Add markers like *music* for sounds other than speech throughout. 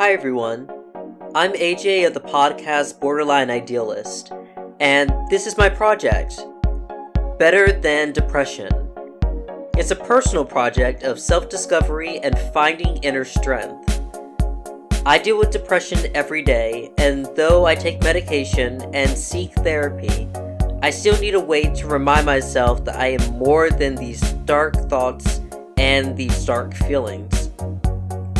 Hi, everyone. I'm AJ of the podcast Borderline Idealist, and this is my project Better Than Depression. It's a personal project of self discovery and finding inner strength. I deal with depression every day, and though I take medication and seek therapy, I still need a way to remind myself that I am more than these dark thoughts and these dark feelings.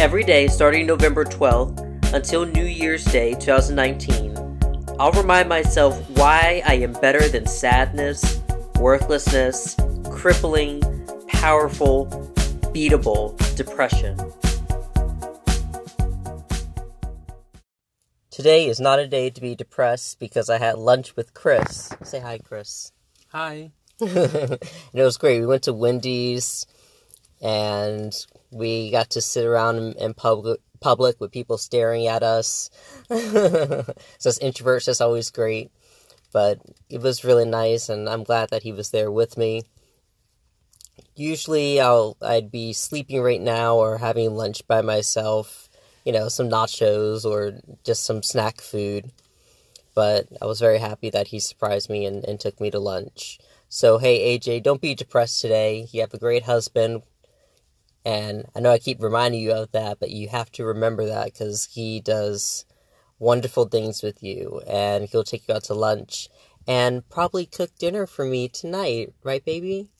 Every day, starting November 12th until New Year's Day 2019, I'll remind myself why I am better than sadness, worthlessness, crippling, powerful, beatable depression. Today is not a day to be depressed because I had lunch with Chris. Say hi, Chris. Hi. *laughs* and it was great. We went to Wendy's and we got to sit around in, in public public with people staring at us. *laughs* so as introverts, that's always great. But it was really nice, and I'm glad that he was there with me. Usually, I'll I'd be sleeping right now or having lunch by myself. You know, some nachos or just some snack food. But I was very happy that he surprised me and, and took me to lunch. So, hey, AJ, don't be depressed today. You have a great husband and I know I keep reminding you of that, but you have to remember that because he does wonderful things with you and he'll take you out to lunch and probably cook dinner for me tonight, right, baby?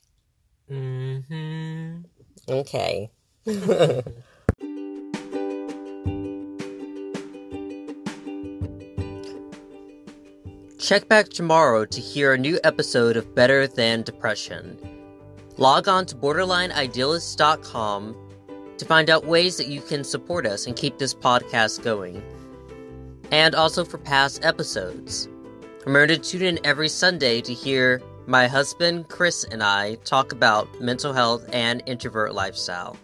Mm-hmm. Okay. *laughs* Check back tomorrow to hear a new episode of Better Than Depression. Log on to borderlineidealist.com to find out ways that you can support us and keep this podcast going. And also for past episodes. Remember to tune in every Sunday to hear my husband Chris and I talk about mental health and introvert lifestyle.